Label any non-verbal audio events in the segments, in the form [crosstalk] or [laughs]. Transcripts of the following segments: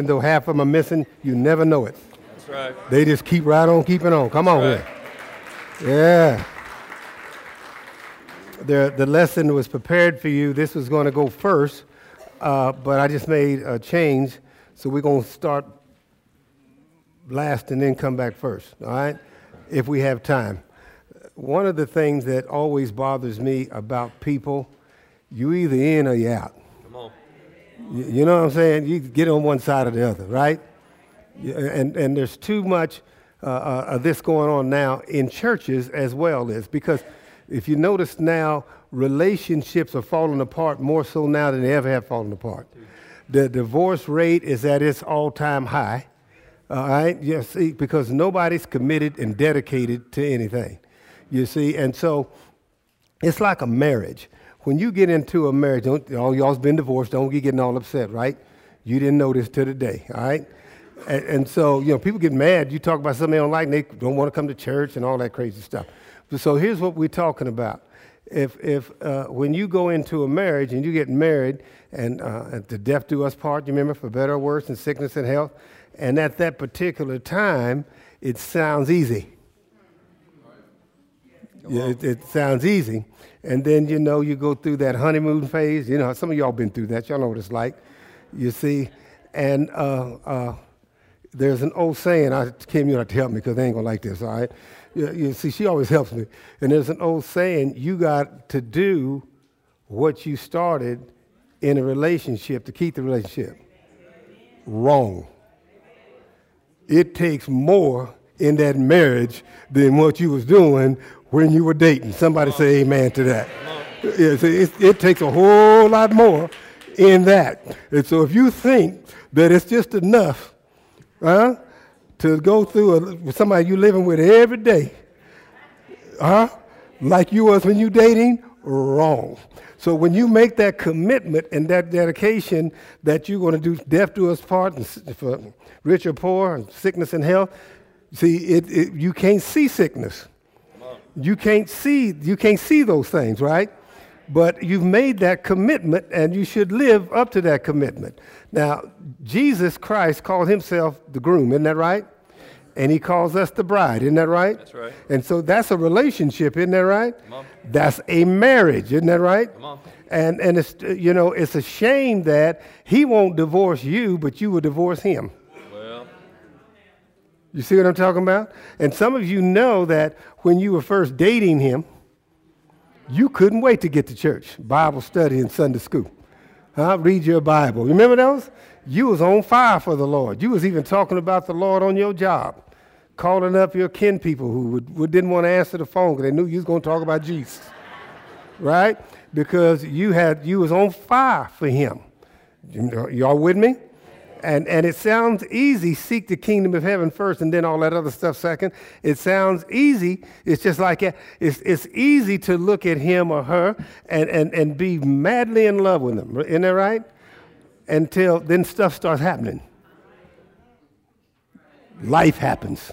even though half of them are missing, you never know it. That's right. They just keep right on keeping on. Come on, here. Yeah. The, the lesson was prepared for you. This was going to go first, uh, but I just made a change. So we're going to start last and then come back first, all right? If we have time. One of the things that always bothers me about people, you either in or you out. You, know what I'm saying? You get on one side or the other, right? And, and there's too much uh, uh, of this going on now in churches as well as because if you notice now, relationships are falling apart more so now than they ever have fallen apart. The divorce rate is at its all-time high. All right, you see, because nobody's committed and dedicated to anything. You see, and so it's like a marriage. When you get into a marriage, don't, all y'all's been divorced, don't get getting all upset, right? You didn't know this to the day, all right? And, and so, you know, people get mad. You talk about something they don't like, and they don't want to come to church and all that crazy stuff. So here's what we're talking about. If, if uh, when you go into a marriage and you get married, and, uh, and to death do us part, you remember, for better or worse, in sickness and health, and at that particular time, it sounds easy. Yeah, it, it sounds easy. And then, you know, you go through that honeymoon phase. You know, some of y'all been through that. Y'all know what it's like. You see? And uh, uh, there's an old saying, I, you have to help me because they ain't going to like this, all right? You, you see, she always helps me. And there's an old saying, you got to do what you started in a relationship to keep the relationship. Wrong. It takes more in that marriage than what you was doing when you were dating. Somebody say amen to that. See, it, it takes a whole lot more in that. And so if you think that it's just enough huh, to go through a, somebody you living with every day, huh, like you was when you dating, wrong. So when you make that commitment and that dedication that you're going to do death to us part and for rich or poor and sickness and health, see, it, it, you can't see sickness. You can't see you can't see those things, right? But you've made that commitment and you should live up to that commitment. Now, Jesus Christ called himself the groom, isn't that right? And he calls us the bride, isn't that right? That's right. And so that's a relationship, isn't that right? That's a marriage, isn't that right? And and it's you know it's a shame that he won't divorce you, but you will divorce him. You see what I'm talking about? And some of you know that when you were first dating him, you couldn't wait to get to church, Bible study and Sunday school. Huh? Read your Bible. Remember those? You was on fire for the Lord. You was even talking about the Lord on your job, calling up your kin people who, would, didn't want to answer the phone because they knew you was going to talk about Jesus. [laughs] right? Because you had you was on fire for him. You Y'all with me? And, and it sounds easy, seek the kingdom of heaven first and then all that other stuff second. It sounds easy. It's just like it's, it's easy to look at him or her and, and, and be madly in love with them. Isn't that right? Until then stuff starts happening. Life happens.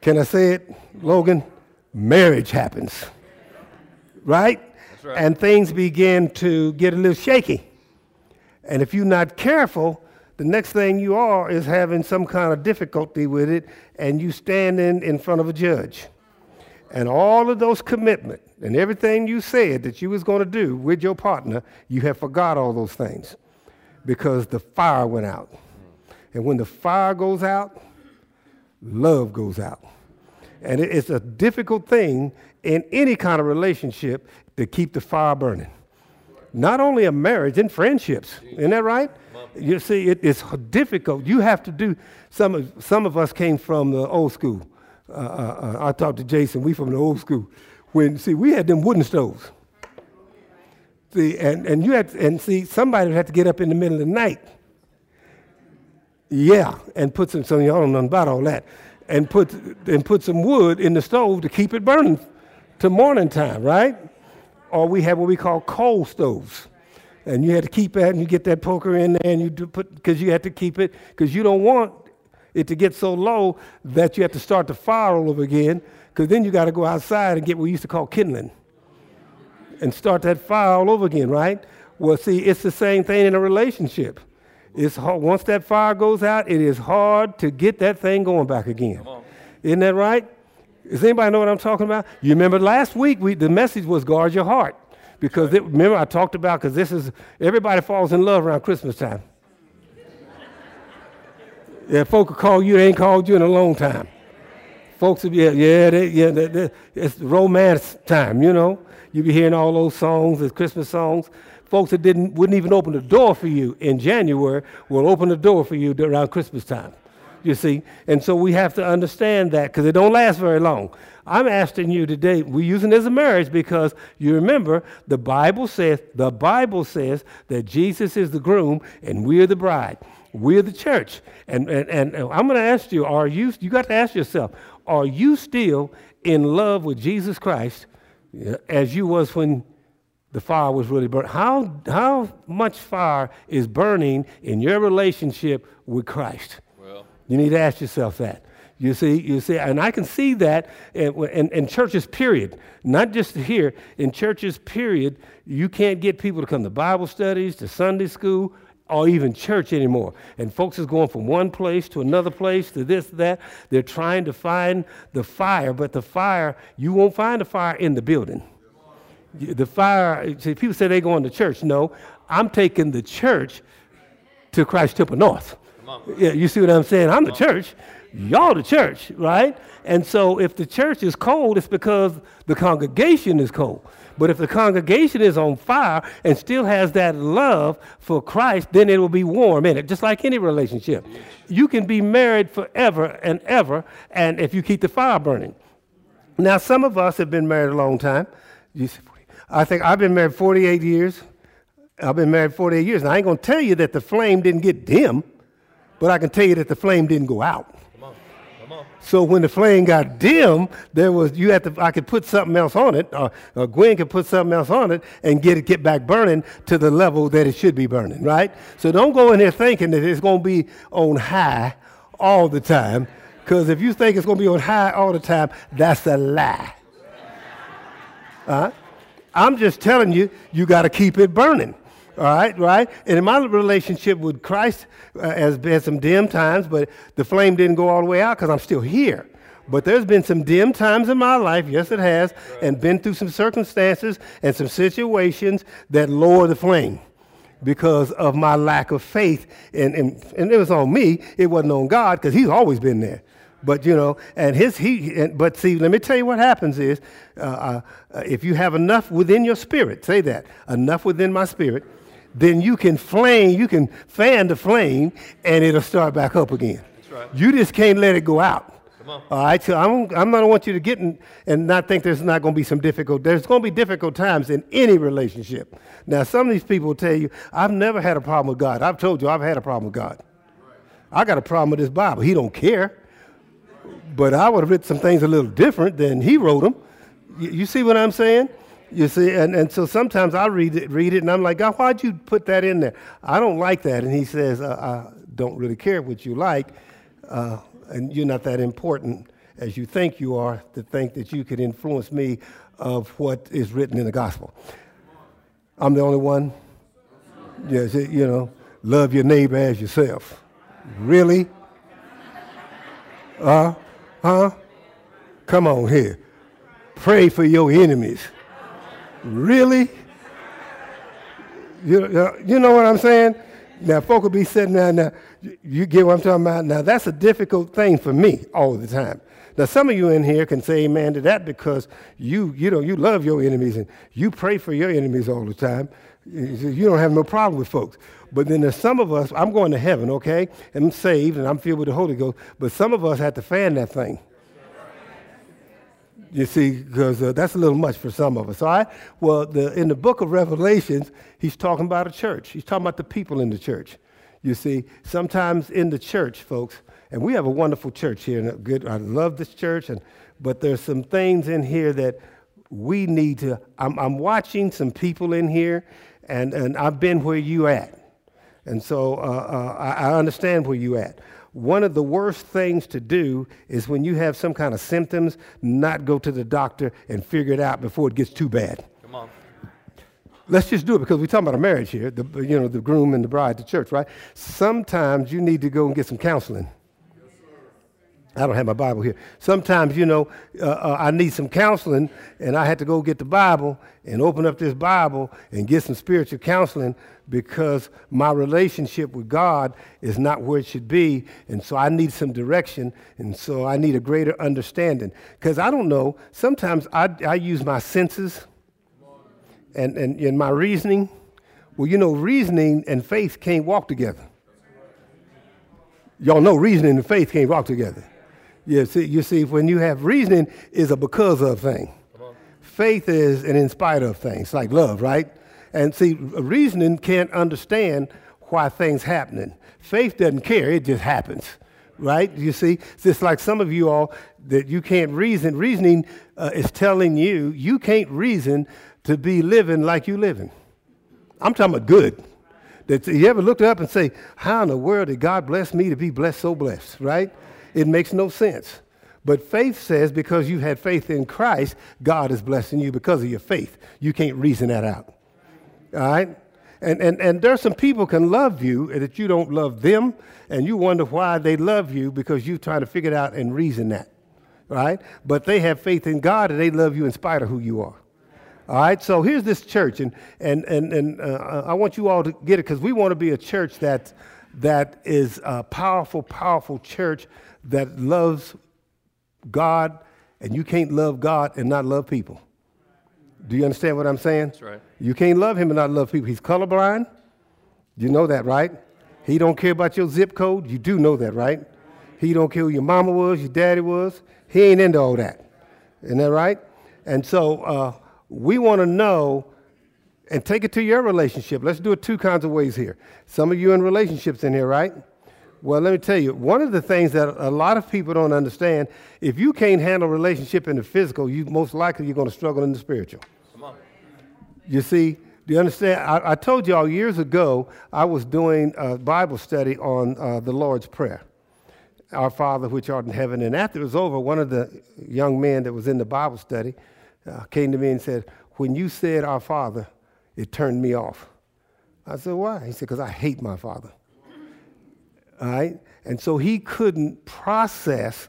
Can I say it, Logan? Marriage happens. Right? That's right. And things begin to get a little shaky. And if you're not careful, the next thing you are is having some kind of difficulty with it, and you standing in front of a judge. And all of those commitment and everything you said that you was going to do with your partner, you have forgot all those things because the fire went out. And when the fire goes out, love goes out. And it's a difficult thing in any kind of relationship to keep the fire burning not only a marriage and friendships. Isn't that right? You see it, it's difficult. You have to do some of, some of us came from the old school. Uh, uh, uh, i talked to jason we from the old school. When see we had them wooden stoves. See and, and you had and see somebody would have to get up in the middle of the night. Yeah and put some some y'all don't know about all that. And put and put some wood in the stove to keep it burning to morning time right or we had what we call coal stoves. And you had to keep that, and you get that poker in there, and you do put because you had to keep it because you don't want it to get so low that you have to start the fire all over again. Because then you got to go outside and get what we used to call kindling, and start that fire all over again, right? Well, see, it's the same thing in a relationship. It's hard. Once that fire goes out, it is hard to get that thing going back again. Isn't that right? Does anybody know what I'm talking about? You remember last week we, the message was guard your heart because it, remember I talked about because this is everybody falls in love around Christmas time. yeah, folk will call you, they ain't called you in a long time. Folks will be, yeah, they, yeah, they, they, it's romance time, you know. You be hearing all those songs, the Christmas songs. Folks that didn't wouldn't even open the door for you in January will open the door for you around Christmas time you see. And so we have to understand that because it don't last very long. I'm asking you today, we're using as a marriage because you remember the Bible says, the Bible says that Jesus is the groom and we're the bride. We're the church. And, and, and I'm going to ask you, are you, you got to ask yourself, are you still in love with Jesus Christ as you was when the fire was really burning? How, how much fire is burning in your relationship with Christ? You need to ask yourself that. You see, you see, and I can see that in, in, in, churches, period. Not just here, in churches, period, you can't get people to come to Bible studies, to Sunday school, or even church anymore. And folks is going from one place to another place to this, that. They're trying to find the fire, but the fire, you won't find the fire in the building. The fire, see, people say they're going to church. No, I'm taking the church to Christ Temple North. Yeah, you see what I'm saying? I'm the church. Y'all the church, right? And so if the church is cold, it's because the congregation is cold. But if the congregation is on fire and still has that love for Christ, then it will be warm in it, just like any relationship. You can be married forever and ever, and if you keep the fire burning. Now, some of us have been married a long time. I think I've been married 48 years. I've been married 48 years, and I ain't gonna tell you that the flame didn't get dim. But I can tell you that the flame didn't go out. Come on. Come on. So when the flame got dim, there was you had to I could put something else on it, or, or Gwen could put something else on it and get it get back burning to the level that it should be burning, right? So don't go in there thinking that it's going to be on high all the time, because if you think it's going to be on high all the time, that's a lie. Uh, I'm just telling you, you got to keep it burning. All right, right? And in my relationship with Christ uh, has been some dim times, but the flame didn't go all the way out because I'm still here. But there's been some dim times in my life, yes, it has, right. and been through some circumstances and some situations that lower the flame because of my lack of faith. And, and, and it was on me, it wasn't on God because He's always been there. But you know, and his he. And, but see, let me tell you what happens is, uh, uh, if you have enough within your spirit, say that enough within my spirit, then you can flame, you can fan the flame, and it'll start back up again. Right. You just can't let it go out. All right, so I'm, I'm going to want you to get in and not think there's not going to be some difficult. There's going to be difficult times in any relationship. Now, some of these people will tell you, I've never had a problem with God. I've told you I've had a problem with God. I got a problem with this Bible. He don't care. But I would have written some things a little different than he wrote them. You, you see what I'm saying? You see, and, and so sometimes I read it, read it, and I'm like, God, why'd you put that in there? I don't like that. And he says, uh, I don't really care what you like, uh, and you're not that important as you think you are to think that you could influence me of what is written in the gospel. I'm the only one. Yes, you know, love your neighbor as yourself. Really? Uh, huh? Come on here. Pray for your enemies. Really? You, you know what I'm saying? Now, folk will be sitting there, now, you get what I'm talking about? Now, that's a difficult thing for me all the time. Now, some of you in here can say amen to that because you, you know, you love your enemies and you pray for your enemies all the time. You don't have no problem with folks. But then there's some of us, I'm going to heaven, okay? And I'm saved and I'm filled with the Holy Ghost. But some of us have to fan that thing. You see, because uh, that's a little much for some of us. All right? Well, the, in the book of Revelations, he's talking about a church. He's talking about the people in the church. You see, sometimes in the church, folks, and we have a wonderful church here, and good. I love this church, and but there's some things in here that we need to. I'm, I'm watching some people in here, and and I've been where you at, and so uh, uh, I, I understand where you at one of the worst things to do is when you have some kind of symptoms, not go to the doctor and figure it out before it gets too bad. Come on. Let's just do it because we're talking about a marriage here, the, you know, the groom and the bride, the church, right? Sometimes you need to go and get some counseling. I don't have my Bible here. Sometimes, you know, uh, uh, I need some counseling, and I had to go get the Bible and open up this Bible and get some spiritual counseling because my relationship with God is not where it should be. And so I need some direction, and so I need a greater understanding. Because I don't know, sometimes I, I use my senses and, and, and my reasoning. Well, you know, reasoning and faith can't walk together. Y'all know reasoning and faith can't walk together. You see, you see, when you have reasoning is a because of thing. Faith is an in spite of thing. It's like love, right? And see, reasoning can't understand why things happening. Faith doesn't care; it just happens, right? You see, it's just like some of you all that you can't reason. Reasoning uh, is telling you you can't reason to be living like you living. I'm talking about good. That you ever looked up and say, "How in the world did God bless me to be blessed so blessed?" Right? It makes no sense. But faith says because you had faith in Christ, God is blessing you because of your faith. You can't reason that out. All right? And, and, and there are some people can love you that you don't love them, and you wonder why they love you because you're trying to figure it out and reason that. Right? But they have faith in God and they love you in spite of who you are. All right, so here's this church, and, and, and, and uh, I want you all to get it because we want to be a church that, that is a powerful, powerful church that loves God, and you can't love God and not love people. Do you understand what I'm saying? That's right. You can't love him and not love people. He's colorblind. You know that, right? He don't care about your zip code. You do know that, right? He don't care who your mama was, your daddy was. He ain't into all that. Isn't that right? And so uh, we want to know and take it to your relationship. Let's do it two kinds of ways here. Some of you in relationships in here, right? Well, let me tell you, one of the things that a lot of people don't understand, if you can't handle relationship in the physical, you most likely you're going to struggle in the spiritual. Come on. You see, do you understand? I, I told y'all years ago I was doing a Bible study on uh, the Lord's Prayer, Our Father which art in heaven. And after it was over, one of the young men that was in the Bible study uh, came to me and said, "When you said Our Father, it turned me off." I said, "Why?" He said, "Because I hate my Father." All right? And so he couldn't process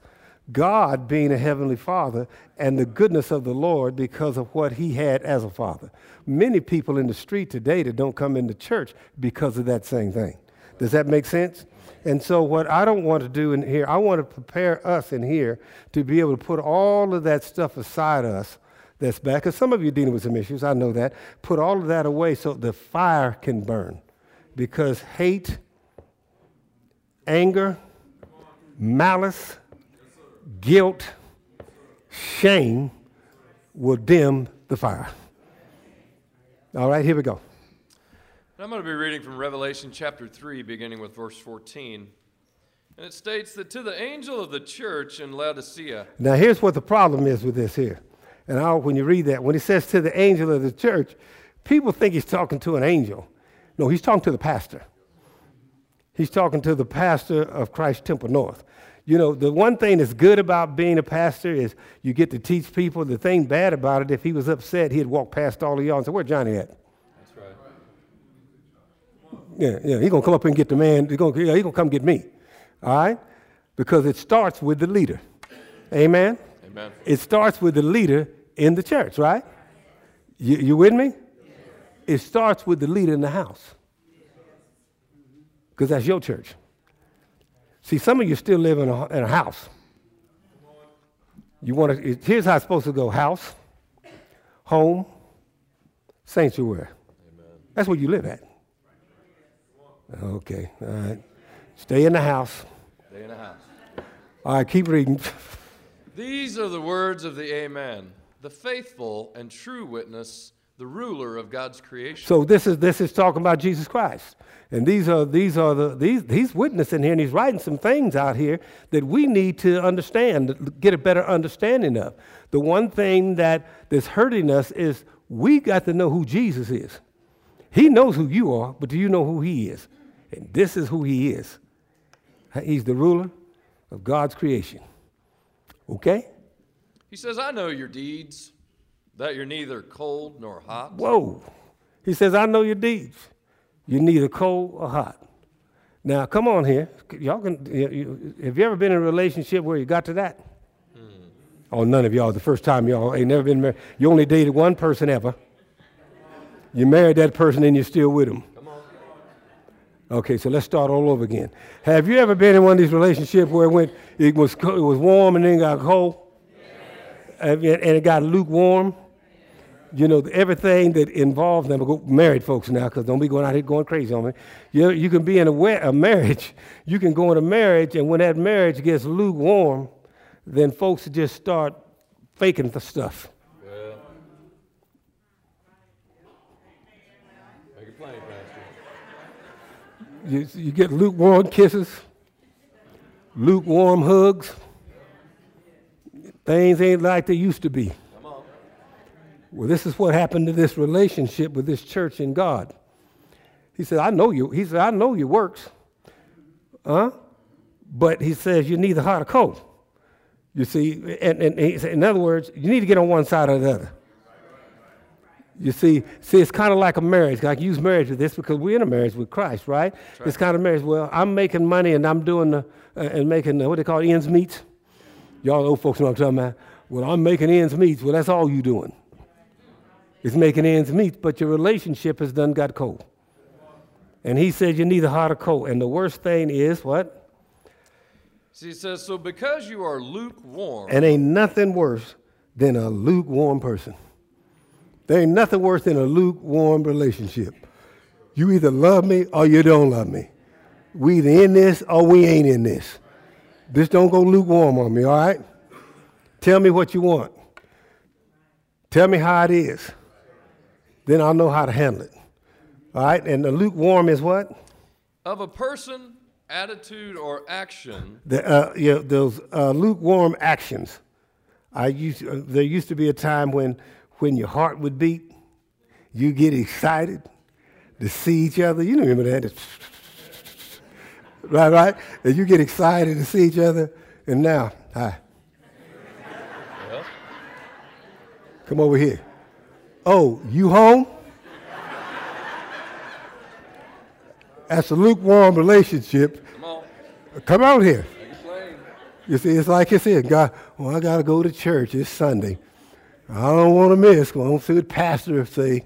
God being a heavenly father and the goodness of the Lord because of what he had as a father. Many people in the street today that don't come into church because of that same thing. Does that make sense? And so, what I don't want to do in here, I want to prepare us in here to be able to put all of that stuff aside us that's bad. Because some of you dealing with some issues, I know that. Put all of that away so the fire can burn. Because hate anger, malice, guilt, shame will dim the fire. All right, here we go. I'm going to be reading from Revelation chapter 3, beginning with verse 14. And it states that to the angel of the church in Laodicea. Now, here's what the problem is with this here. And I, when you read that, when he says to the angel of the church, people think he's talking to an angel. No, he's talking to the pastor. He's talking to the pastor of Christ Temple North. You know, the one thing that's good about being a pastor is you get to teach people. The thing bad about it, if he was upset, he'd walk past all of y'all and say, Where's Johnny at? That's right. Yeah, yeah. He's going to come up and get the man. He's going yeah, he gonna come get me. All right? Because it starts with the leader. Amen? Amen. It starts with the leader in the church, right? You, you with me? It starts with the leader in the house because that's your church. See, some of you still live in a, in a house. You want to, here's how it's supposed to go house, home, sanctuary. Amen. That's where you live at. Okay, all right. Stay in the house. Stay in the house. All right, keep reading. These are the words of the Amen, the faithful and true witness the ruler of God's creation. So this is this is talking about Jesus Christ. And these are these are the these he's witnessing here and he's writing some things out here that we need to understand, get a better understanding of. The one thing that that's hurting us is we got to know who Jesus is. He knows who you are, but do you know who he is? And this is who he is. He's the ruler of God's creation. Okay? He says, I know your deeds that you're neither cold nor hot. Whoa. He says, I know your deeds. You're neither cold or hot. Now, come on here. Y'all can, you, you, have you ever been in a relationship where you got to that? Mm. Oh, none of y'all. The first time y'all ain't never been married. You only dated one person ever. You married that person and you're still with them. Okay, so let's start all over again. Have you ever been in one of these relationships where it, went, it, was, it was warm and then got cold? Yes. And it got lukewarm? You know, everything that involves them, go married folks now, because don't be going out here going crazy on me. You, you can be in a, a marriage, [laughs] you can go in a marriage, and when that marriage gets lukewarm, then folks just start faking the stuff. Well, make it plain, Pastor. You, you get lukewarm kisses, lukewarm hugs. Things ain't like they used to be. Well, this is what happened to this relationship with this church and God. He said, I know you. He said, I know your works. Huh? But he says you need the hot or cold. You see, and, and he said, in other words, you need to get on one side or the other. You see, see, it's kind of like a marriage. I can use marriage with this because we're in a marriage with Christ, right? right. It's kind of marriage. Well, I'm making money and I'm doing the, uh, and making the, what they call ends meet. Y'all old folks know what I'm talking about. Well, I'm making ends meet. Well, that's all you doing is making ends meet, but your relationship has done got cold. And he said you need a hot or cold. And the worst thing is what? See, he says, so because you are lukewarm. And ain't nothing worse than a lukewarm person. There ain't nothing worse than a lukewarm relationship. You either love me or you don't love me. We either in this or we ain't in this. This don't go lukewarm on me, all right? Tell me what you want. Tell me how it is then I'll know how to handle it. All right? And the lukewarm is what? Of a person, attitude, or action. The, uh, yeah, those uh, lukewarm actions. I used, uh, there used to be a time when, when your heart would beat, you get excited to see each other. You remember that? right, right? And you get excited to see each other. And now, hi. Come over here. Oh, you home? That's a lukewarm relationship. Come on. Come out here. You see, it's like I said, God, well, I got to go to church. It's Sunday. I don't want to miss. I don't see what pastor say.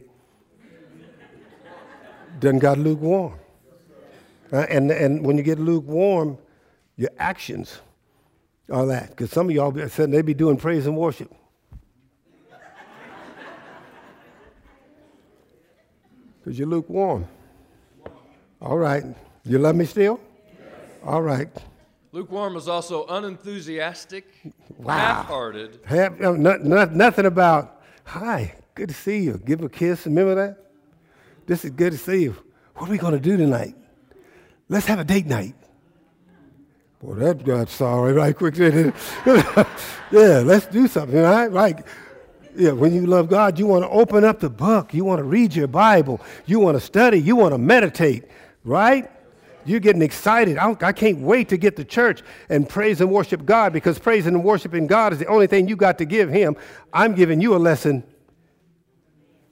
Doesn't got lukewarm. Uh, and, and when you get lukewarm, your actions are that. Because some of y'all said they be doing praise and worship. Because you're lukewarm. All right. You love me still? All right. Lukewarm is also unenthusiastic, wow. half-hearted. Half, uh, no, not, nothing about, hi, good to see you. Give a kiss. Remember that? This is good to see you. What are we going to do tonight? Let's have a date night. Boy, that got sorry right quick. [laughs] yeah, let's do something, right? Right. Yeah, when you love God, you want to open up the book. You want to read your Bible. You want to study. You want to meditate, right? You're getting excited. I, I, can't wait to get to church and praise and worship God because praising and worshiping God is the only thing you got to give Him. I'm giving you a lesson.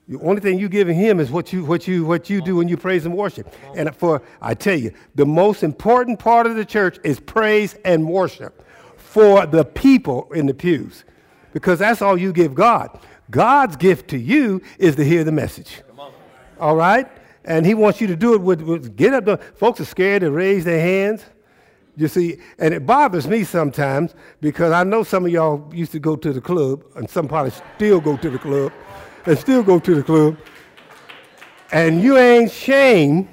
The only thing you giving Him is what you, what you, what you do when you praise and worship. And for, I tell you, the most important part of the church is praise and worship for the people in the pews because that's all you give God. God's gift to you is to hear the message. All right? And he wants you to do it with, with get up. The, folks are scared to raise their hands. You see, and it bothers me sometimes because I know some of y'all used to go to the club, and some probably still go to the club, and still go to the club, and you ain't shame.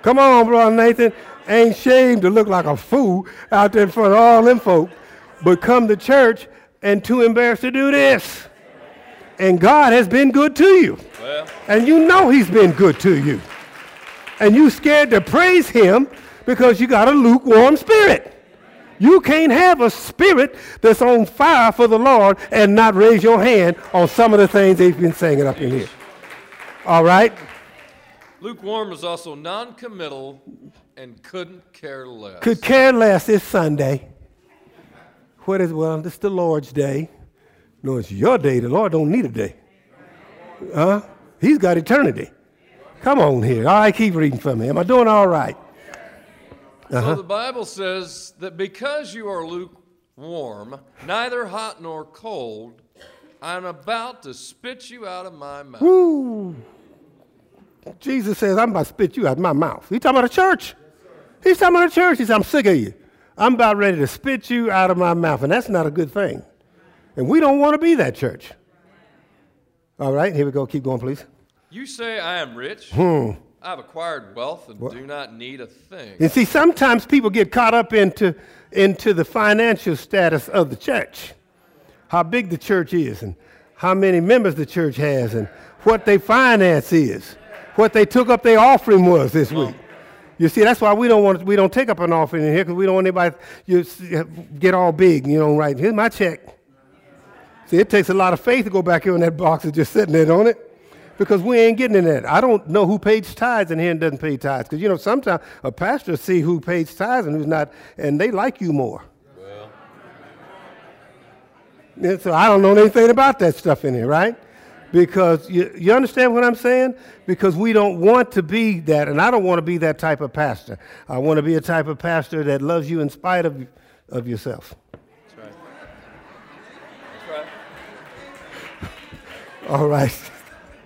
Come on, brother Nathan, ain't shame to look like a fool out there in front of all them folk, but come to church and too embarrassed to do this. And God has been good to you. Well. And you know He's been good to you. And you scared to praise Him because you got a lukewarm spirit. You can't have a spirit that's on fire for the Lord and not raise your hand on some of the things they've been singing up in here. All right? Lukewarm is also non committal and couldn't care less. Could care less this Sunday. What is, well, this is the Lord's day. No, it's your day. The Lord don't need a day. Huh? He's got eternity. Come on here. All right, keep reading for me. Am I doing all right? Uh-huh. So the Bible says that because you are lukewarm, neither hot nor cold, I'm about to spit you out of my mouth. Woo. Jesus says, I'm about to spit you out of my mouth. He's talking about a church. He's talking about a church. He says, I'm sick of you. I'm about ready to spit you out of my mouth. And that's not a good thing. And we don't want to be that church. All right, here we go. Keep going, please. You say, I am rich. Hmm. I've acquired wealth and do not need a thing. And see, sometimes people get caught up into, into the financial status of the church, how big the church is, and how many members the church has, and what their finance is, what they took up their offering was this week. You see, that's why we don't want we don't take up an offering in here because we don't want anybody you get all big. You know, right? Here's my check. See, it takes a lot of faith to go back here in that box and just sitting there on it because we ain't getting in that. I don't know who pays tithes in here and doesn't pay tithes because, you know, sometimes a pastor see who pays tithes and who's not, and they like you more. Well. And so I don't know anything about that stuff in here, right? Because you, you understand what I'm saying? Because we don't want to be that, and I don't want to be that type of pastor. I want to be a type of pastor that loves you in spite of, of yourself. That's right. That's right. All right.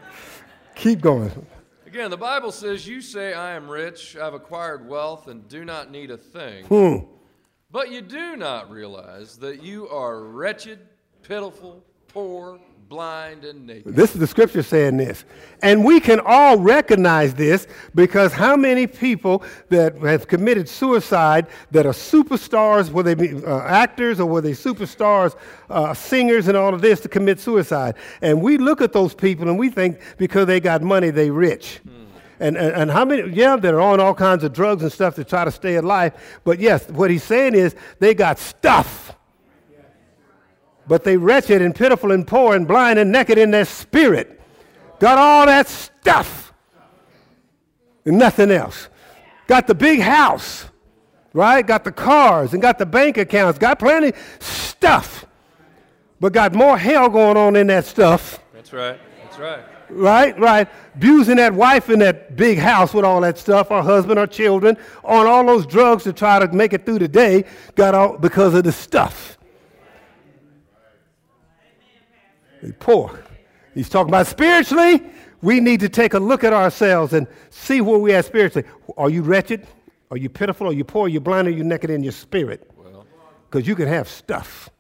[laughs] Keep going. Again, the Bible says, You say, I am rich, I've acquired wealth, and do not need a thing. Hmm. But you do not realize that you are wretched, pitiful, poor, blind, and naked. This is the scripture saying this. And we can all recognize this because how many people that have committed suicide that are superstars, whether they be uh, actors or were they superstars, uh, singers, and all of this to commit suicide? And we look at those people and we think because they got money, they rich. Hmm. And, and, and, how many, yeah, they're on all kinds of drugs and stuff to try to stay alive. But yes, what he's saying is they got stuff but they wretched and pitiful and poor and blind and naked in their spirit. Got all that stuff and nothing else. Got the big house, right? Got the cars and got the bank accounts. Got plenty stuff, but got more hell going on in that stuff. That's right. That's right. Right, right. Abusing that wife in that big house with all that stuff, her husband, her children, on all those drugs to try to make it through the day, got all because of the stuff. Poor. He's talking about spiritually. We need to take a look at ourselves and see where we are spiritually. Are you wretched? Are you pitiful? Are you poor? Are you blind? Are you naked in your spirit? Because you can have stuff.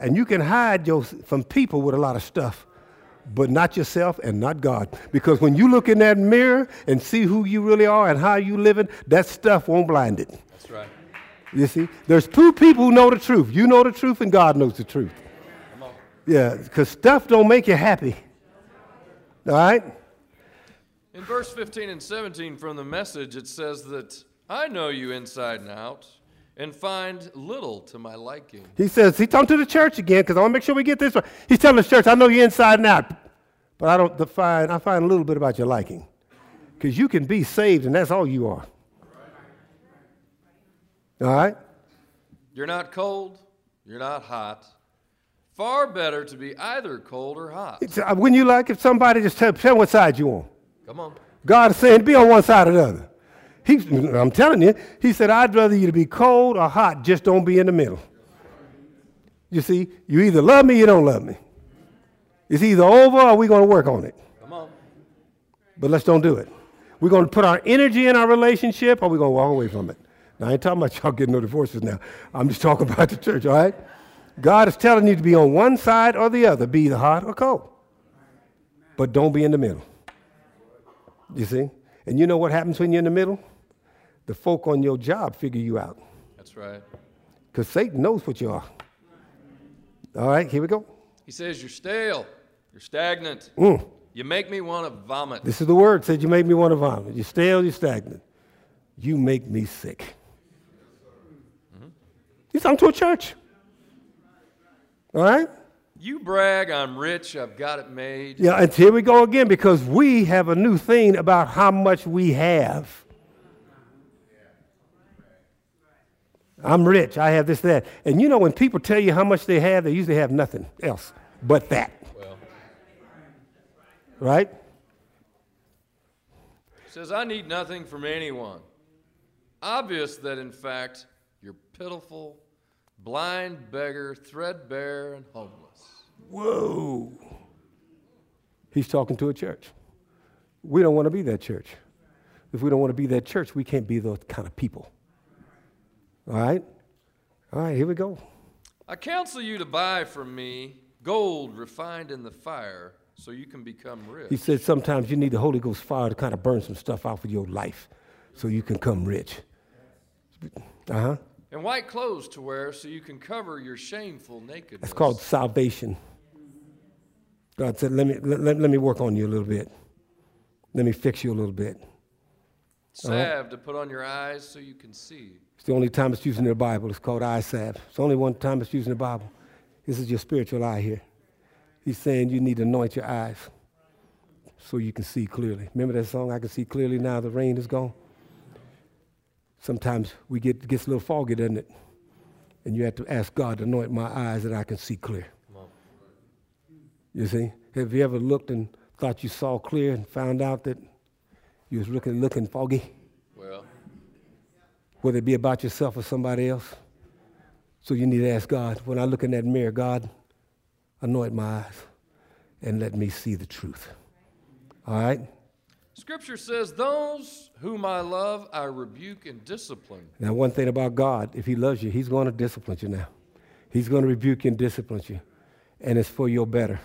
And you can hide your, from people with a lot of stuff, but not yourself and not God. Because when you look in that mirror and see who you really are and how you living, that stuff won't blind it. That's right. You see, there's two people who know the truth. You know the truth, and God knows the truth. Yeah, because stuff don't make you happy. All right? In verse 15 and 17 from the message, it says that I know you inside and out and find little to my liking. He says, he's talking to the church again because I want to make sure we get this right. He's telling the church, I know you inside and out, but I don't define, I find a little bit about your liking. Because you can be saved and that's all you are. All right? You're not cold, you're not hot, Far better to be either cold or hot. Uh, when you like, if somebody just tell, tell what side you on. Come on. God is saying, be on one side or the other. He, I'm telling you, he said, I'd rather you to be cold or hot, just don't be in the middle. You see, you either love me or you don't love me. It's either over or we're going to work on it. Come on. But let's don't do it. We're going to put our energy in our relationship or we're going to walk away from it. Now, I ain't talking about y'all getting no divorces now. I'm just talking [laughs] about the church, all right? God is telling you to be on one side or the other, be either hot or cold. But don't be in the middle. You see? And you know what happens when you're in the middle? The folk on your job figure you out. That's right. Because Satan knows what you are. All right, here we go. He says, You're stale. You're stagnant. Mm. You make me want to vomit. This is the word. Said you make me want to vomit. You're stale, you're stagnant. You make me sick. Mm-hmm. He's talking to a church. All right? You brag, I'm rich, I've got it made. Yeah, and here we go again because we have a new thing about how much we have. I'm rich, I have this, that. And you know, when people tell you how much they have, they usually have nothing else but that. Well. Right? says, I need nothing from anyone. Obvious that, in fact, you're pitiful, blind beggar, threadbare, and homeless. Whoa. He's talking to a church. We don't want to be that church. If we don't want to be that church, we can't be those kind of people. All right? All right, here we go. I counsel you to buy from me gold refined in the fire so you can become rich. He said sometimes you need the Holy Ghost fire to kind of burn some stuff off of your life so you can come rich. Uh huh. And white clothes to wear so you can cover your shameful nakedness. It's called salvation. God said, let me, let, let, me work on you a little bit. Let me fix you a little bit. Salve to put on your eyes so you can see. It's the only time it's used in the Bible. It's called eye salve. It's only one time it's used in the Bible. This is your spiritual eye here. He's saying you need to anoint your eyes so you can see clearly. Remember that song, I Can See Clearly Now the Rain is Gone? Sometimes we get it gets a little foggy, doesn't it? And you have to ask God to anoint my eyes that I can see clear. You see? Have you ever looked and thought you saw clear and found out that you was looking looking foggy? Well, Whether it be about yourself or somebody else. So you need to ask God, when I look in that mirror, God, anoint my eyes and let me see the truth. All right? Scripture says, Those whom I love, I rebuke and discipline. Now, one thing about God, if He loves you, He's going to discipline you now. He's going to rebuke and discipline you. And it's for your better.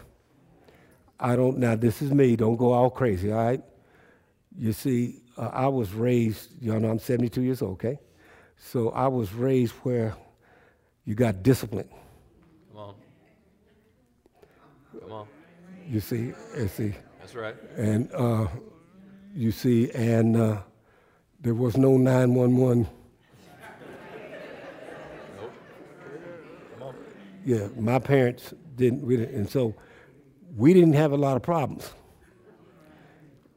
I don't, now, this is me. Don't go all crazy, all right? You see, uh, I was raised, y'all know I'm 72 years old, okay? So I was raised where you got discipline. Come on. Come on. You see, and see, That's right. and uh, you see, and uh, there was no 911. Nope. Yeah, my parents didn't, we didn't, and so we didn't have a lot of problems.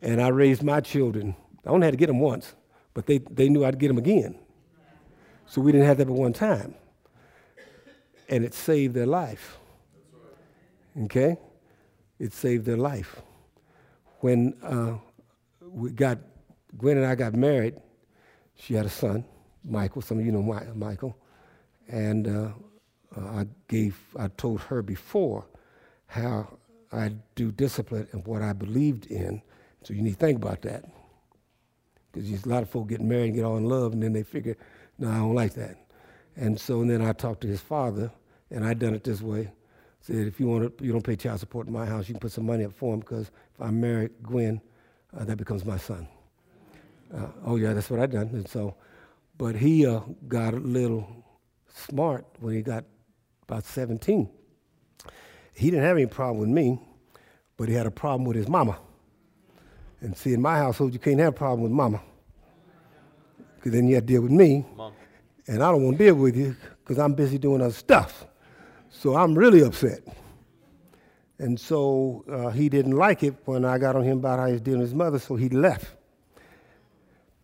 And I raised my children. I only had to get them once, but they, they knew I'd get them again. So we didn't have that but one time. And it saved their life. Okay? It saved their life. When uh, we got, Gwen and I got married, she had a son, Michael. Some of you know Mi- Michael. And uh, uh, I gave, I told her before how I do discipline and what I believed in. So you need to think about that. Because a lot of folk get married and get all in love, and then they figure, no, I don't like that. And so and then I talked to his father, and I done it this way. Said, if you want to, you don't pay child support in my house, you can put some money up for him because if I marry Gwen, uh, that becomes my son. Uh, oh yeah, that's what I done. And so, but he uh, got a little smart when he got about 17. He didn't have any problem with me, but he had a problem with his mama. And see, in my household, you can't have a problem with mama. Because then you have to deal with me. On. And I don't want to deal with you because I'm busy doing other stuff. So I'm really upset. And so uh, he didn't like it when I got on him about how he was dealing with his mother, so he left.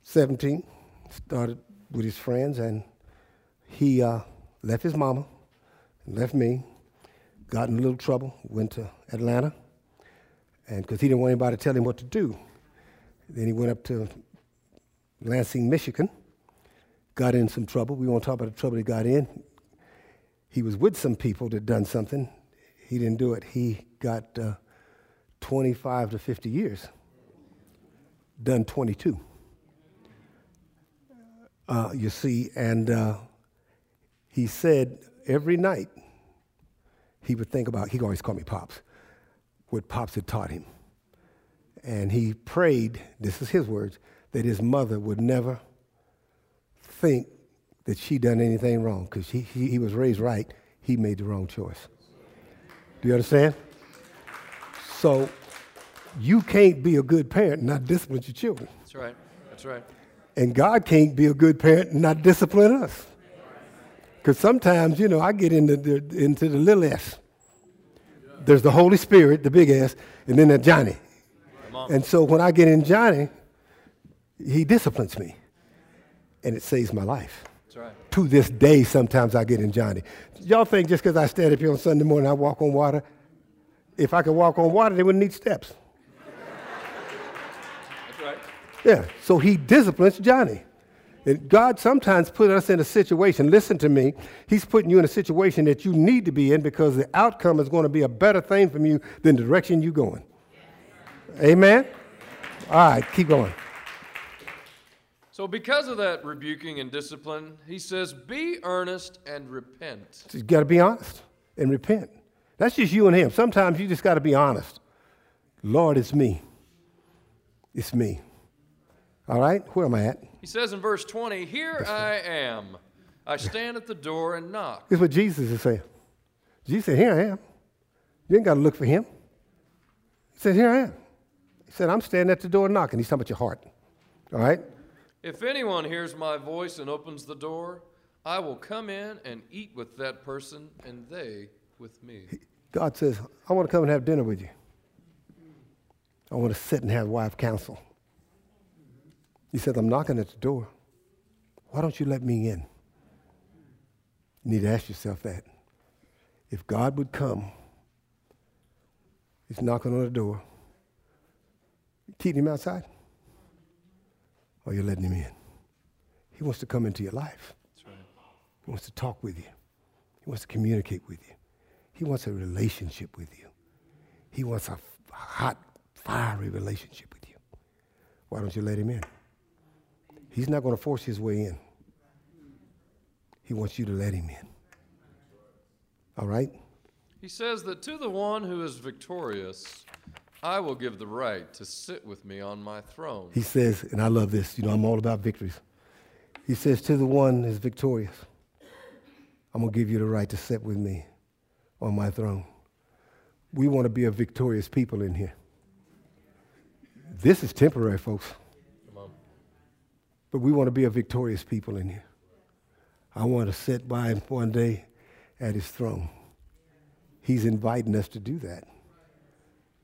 17, started with his friends, and he uh, left his mama, left me, got in a little trouble, went to Atlanta, and because he didn't want anybody to tell him what to do. Then he went up to Lansing, Michigan, got in some trouble. We won't talk about the trouble he got in. He was with some people that done something. He didn't do it. He got uh, 25 to 50 years. Done 22. Uh, you see, and uh, he said every night he would think about, he always called me Pops, what Pops had taught him. And he prayed, this is his words, that his mother would never think that she done anything wrong because he, he, he was raised right. He made the wrong choice. Do you understand? So you can't be a good parent and not discipline your children. That's right. That's right. And God can't be a good parent and not discipline us. Because sometimes, you know, I get into the, into the little s. There's the Holy Spirit, the big S, and then there's Johnny. And so when I get in Johnny, he disciplines me. And it saves my life. To this day, sometimes I get in Johnny. Y'all think just because I stand up here on Sunday morning, I walk on water? If I could walk on water, they wouldn't need steps. That's right. Yeah, so he disciplines Johnny. And God sometimes put us in a situation, listen to me, he's putting you in a situation that you need to be in because the outcome is going to be a better thing from you than the direction you're going. Amen? All right, keep going. So, because of that rebuking and discipline, he says, Be earnest and repent. So you got to be honest and repent. That's just you and him. Sometimes you just got to be honest. Lord, it's me. It's me. All right? Where am I at? He says in verse 20, Here I am. I stand at the door and knock. This is what Jesus is saying. Jesus said, Here I am. You ain't got to look for him. He said, Here I am. He said, I'm standing at the door knocking. He's talking about your heart. All right? If anyone hears my voice and opens the door, I will come in and eat with that person, and they with me. God says, I want to come and have dinner with you. I want to sit and have wife counsel. He said, I'm knocking at the door. Why don't you let me in? You need to ask yourself that. If God would come, He's knocking on the door, keep him outside, or you're letting him in. He wants to come into your life. Right. He wants to talk with you. He wants to communicate with you. He wants a relationship with you. He wants a hot, fiery relationship with you. Why don't you let him in? He's not going to force his way in. He wants you to let him in. All right? He says that to the one who is victorious, I will give the right to sit with me on my throne. He says, and I love this, you know, I'm all about victories. He says, to the one is victorious, I'm going to give you the right to sit with me on my throne. We want to be a victorious people in here. This is temporary, folks. But we want to be a victorious people in here. I want to sit by him one day at his throne. He's inviting us to do that.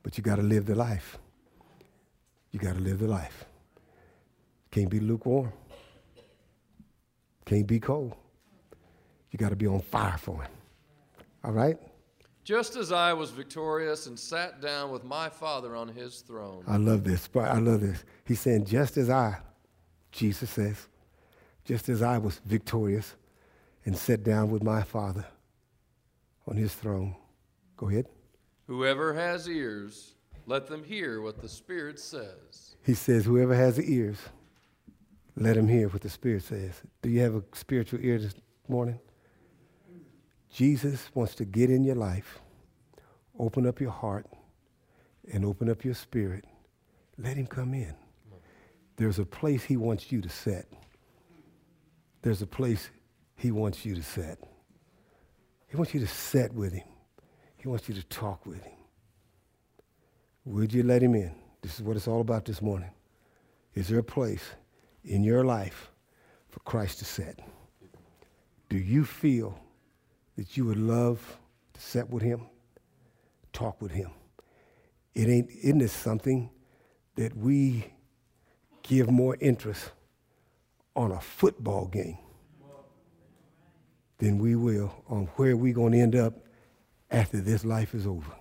But you got to live the life. You got to live the life. Can't be lukewarm. Can't be cold. You got to be on fire for him. All right? Just as I was victorious and sat down with my Father on his throne. I love this. I love this. He's saying, just as I Jesus says, just as I was victorious and sat down with my Father on his throne. Go ahead. Whoever has ears, let them hear what the Spirit says. He says, Whoever has ears, let him hear what the Spirit says. Do you have a spiritual ear this morning? Jesus wants to get in your life, open up your heart, and open up your spirit. Let him come in. There's a place he wants you to set. There's a place he wants you to set. He wants you to set with him. He wants you to talk with him. Would you let him in? This is what it's all about this morning. Is there a place in your life for Christ to set? Do you feel that you would love to set with him? Talk with him. It ain't, isn't this something that we give more interest on a football game than we will on where we're going to end up after this life is over.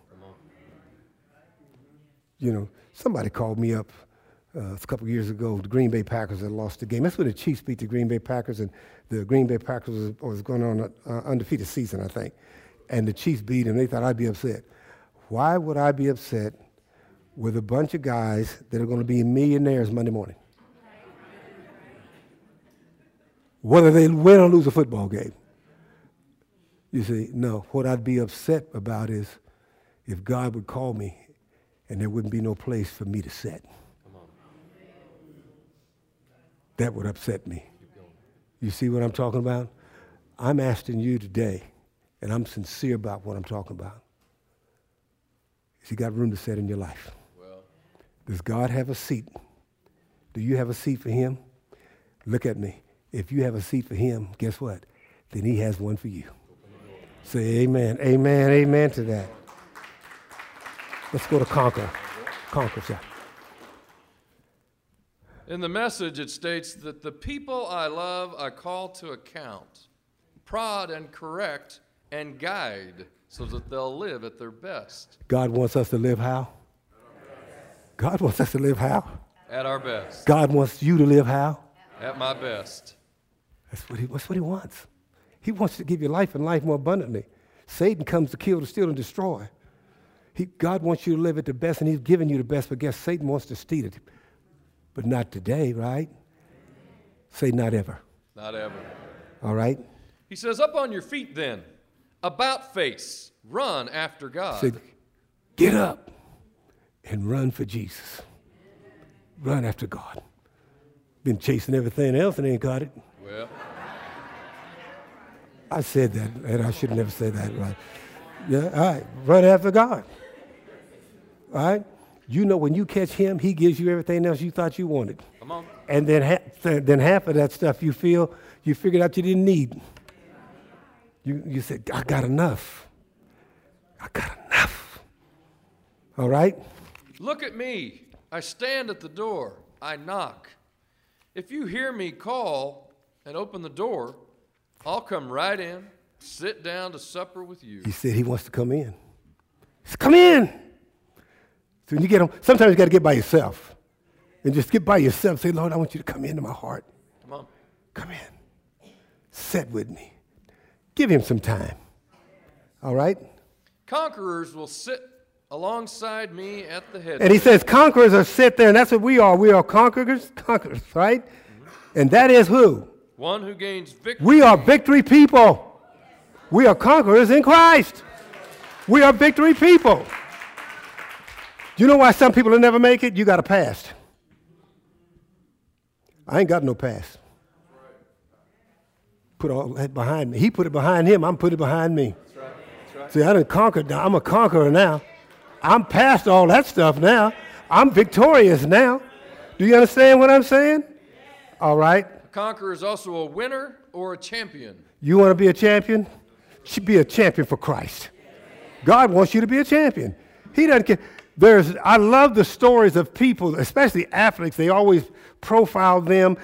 You know, somebody called me up uh, a couple years ago. The Green Bay Packers had lost the game. That's when the Chiefs beat the Green Bay Packers, and the Green Bay Packers was, was going on an uh, undefeated season, I think. And the Chiefs beat them. They thought I'd be upset. Why would I be upset with a bunch of guys that are going to be millionaires Monday morning. Whether they win or lose a football game. You see, no, what I'd be upset about is if God would call me and there wouldn't be no place for me to sit. That would upset me. You see what I'm talking about? I'm asking you today, and I'm sincere about what I'm talking about. Is you got room to sit in your life? Well. Does God have a seat? Do you have a seat for him? Look at me. If you have a seat for him, guess what? Then he has one for you. Say amen. Amen. Amen to that. Let's go to conquer. Conquer, sir. In the message, it states that the people I love I call to account, prod and correct and guide so that they'll live at their best. God wants us to live how? God wants us to live how? At our best. God wants you to live how? At my best. That's what he, that's what he wants. He wants to give you life and life more abundantly. Satan comes to kill, to steal, and destroy. He, God wants you to live at the best, and He's given you the best, but guess Satan wants to steal it. But not today, right? Say not ever. Not ever. All right? He says, Up on your feet then, about face, run after God. Say, get up and run for Jesus. Run after God. Been chasing everything else and ain't got it. Well, I said that, and I should never say that, right? Yeah, all right. Run after God. All right? You know, when you catch him, he gives you everything else you thought you wanted. come on. And then, ha- then half of that stuff you feel, you figured out you didn't need. You, you said, I got enough. I got enough. All right? Look at me. I stand at the door. I knock. If you hear me call and open the door, I'll come right in, sit down to supper with you. He said he wants to come in. He said, Come in. So when you get him, sometimes you got to get by yourself. And just get by yourself. Say, Lord, I want you to come into my heart. Come on. Come in. Sit with me. Give him some time. All right? Conquerors will sit alongside me at the head. And he says, conquerors are sit there, and that's what we are. We are conquerors, conquerors, right? Mm-hmm. And that is who? One who gains victory. We are victory people. We are conquerors in Christ. We are victory people. Do you know why some people will never make it? You got a past. I ain't got no past. Put all that behind me. He put it behind him. I'm put it behind me. See, I done conquered now. I'm a conqueror now. I'm past all that stuff now. I'm victorious now. Do you understand what I'm saying? All right. Conqueror is also a winner or a champion. You want to be a champion? Be a champion for Christ. God wants you to be a champion. He doesn't care. There's, I love the stories of people, especially athletes. They always profile them,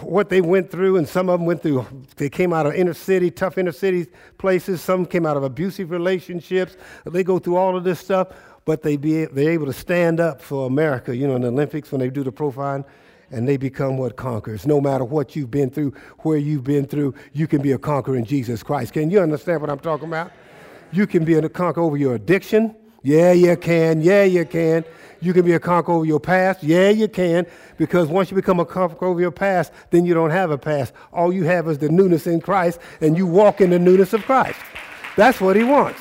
what they went through, and some of them went through, they came out of inner city, tough inner city places. Some came out of abusive relationships. They go through all of this stuff, but they be, they're able to stand up for America, you know, in the Olympics when they do the profiling and they become what conquerors. No matter what you've been through, where you've been through, you can be a conqueror in Jesus Christ. Can you understand what I'm talking about? You can be a conqueror over your addiction. Yeah, you can. Yeah, you can. You can be a conqueror over your past. Yeah, you can. Because once you become a conqueror over your past, then you don't have a past. All you have is the newness in Christ, and you walk in the newness of Christ. That's what he wants.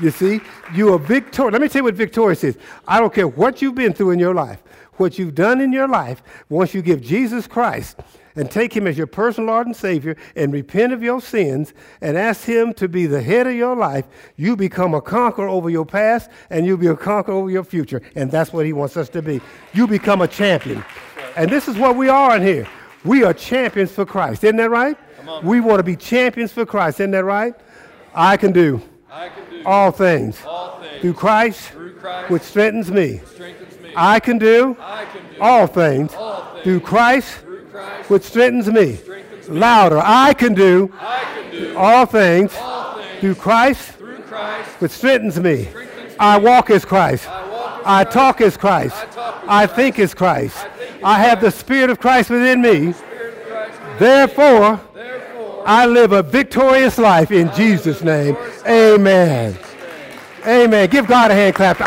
You see, you are victorious. Let me tell you what victorious is. I don't care what you've been through in your life, what you've done in your life, once you give Jesus Christ and take him as your personal Lord and Savior and repent of your sins and ask him to be the head of your life, you become a conqueror over your past and you'll be a conqueror over your future. And that's what he wants us to be. You become a champion. And this is what we are in here. We are champions for Christ. Isn't that right? We want to be champions for Christ. Isn't that right? I can do I can do all things all things through Christ, through Christ, which strengthens me. strengthens me. I can do I can do all things all things through Christ, through Christ, which strengthens me. strengthens me. Louder, I can do I can do all things all things through Christ, through Christ. which strengthens me. strengthens me. I walk as Christ. I walk as I Christ. talk as Christ. I talk I Christ. think as Christ. I think I have the Spirit of Christ within me. Spirit of Christ. within. Therefore, Therefore, I live a victorious life in Jesus' name. Amen. Amen. Give God a hand clap.